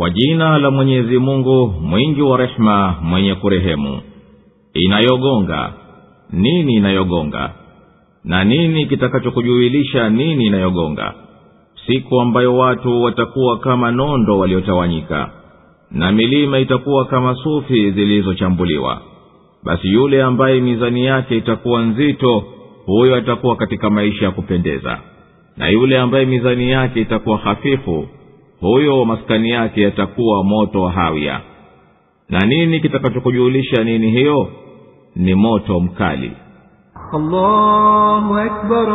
kwa jina la mwenyezi mungu mwingi wa rehema mwenye kurehemu. Inayogonga nini inayogonga? Na nini kitakachokujuilisha nini inayogonga? Siku ambayo watu watakuwa kama nondo waliotawanyika na milima itakuwa kama sufi zilizochambuliwa. Basi yule ambaye mizani yake itakuwa nzito huyo atakuwa katika maisha ya kupendeza. Na yule ambaye mizani yake itakuwa hafifu huyo maskani yake yatakuwa moto wa hawya na nini kitakachokujulisha nini hiyo? Ni moto mkali. Allahu akbar,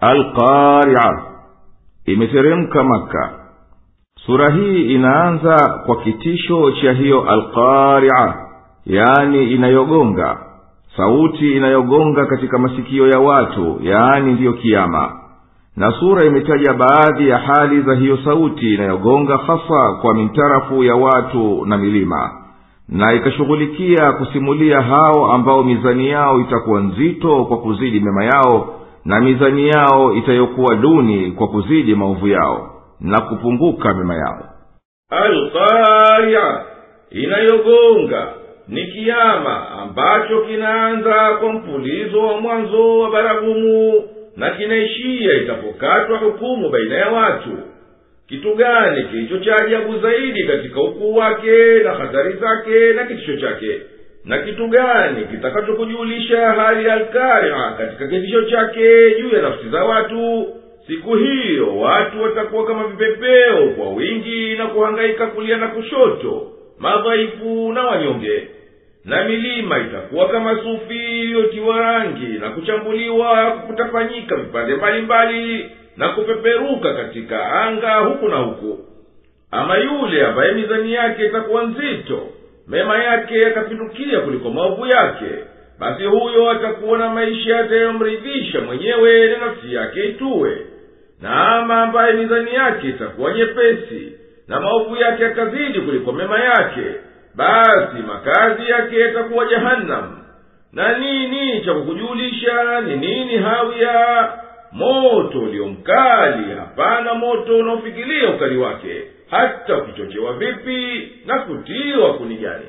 Alqaria imeteremka Maka sura hii inaanza kwa kitisho cha hiyo alqaria yaani inayogonga sauti inayogonga katika masikio ya watu yaani ndiyo kiama na sura imetaja baadhi ya hali za hiyo sauti inayogonga hasa kwa mintarafu ya watu na milima. Na ikashughulikia kusimulia hao ambao mizani yao itakuwa nzito kwa kuzidi mema yao na mizani yao itayokuwa duni kwa kuzidi maovu yao na kupunguka mema yao. Alqarya inayogonga ni kiama ambacho kinaanza kwa mpulizo wa mwanzo wa baragumu na kinaishia itapokatwa hukumu baina ya watu. Kitu gani kilicho cha ajabu zaidi katika ukuu wake na hatari zake na kitisho chake? Na kitu gani kitakachokujulisha hali ya alkaria katika kitisho chake juu ya nafsi za watu siku hiyo watu watakuwa kama vipepeo kwa wingi na kuhangaika kulia na kushoto madhaifu na wanyonge. Na milima itakuwa kama sufi iliyotiwa rangi na kuchambuliwa kutafanyika vipande mbalimbali na kupeperuka katika anga huku na huku. Ama yule ambaye mizani yake itakuwa nzito mema yake yakapindukia kuliko maovu yake basi huyo atakuwa na maisha yatayomridhisha mwenyewe na nafsi yake ituwe na ama ambaye mizani yake itakuwa nyepesi na maovu yake yakazidi kuliko mema yake basi makazi yake yatakuwa jahanamu na nini cha kukujulisha? Ni nini hawiya moto ulio mkali? Hapana moto unaofikilia ukali wake. Hata ukichochewa vipi na kutiwa kuni gani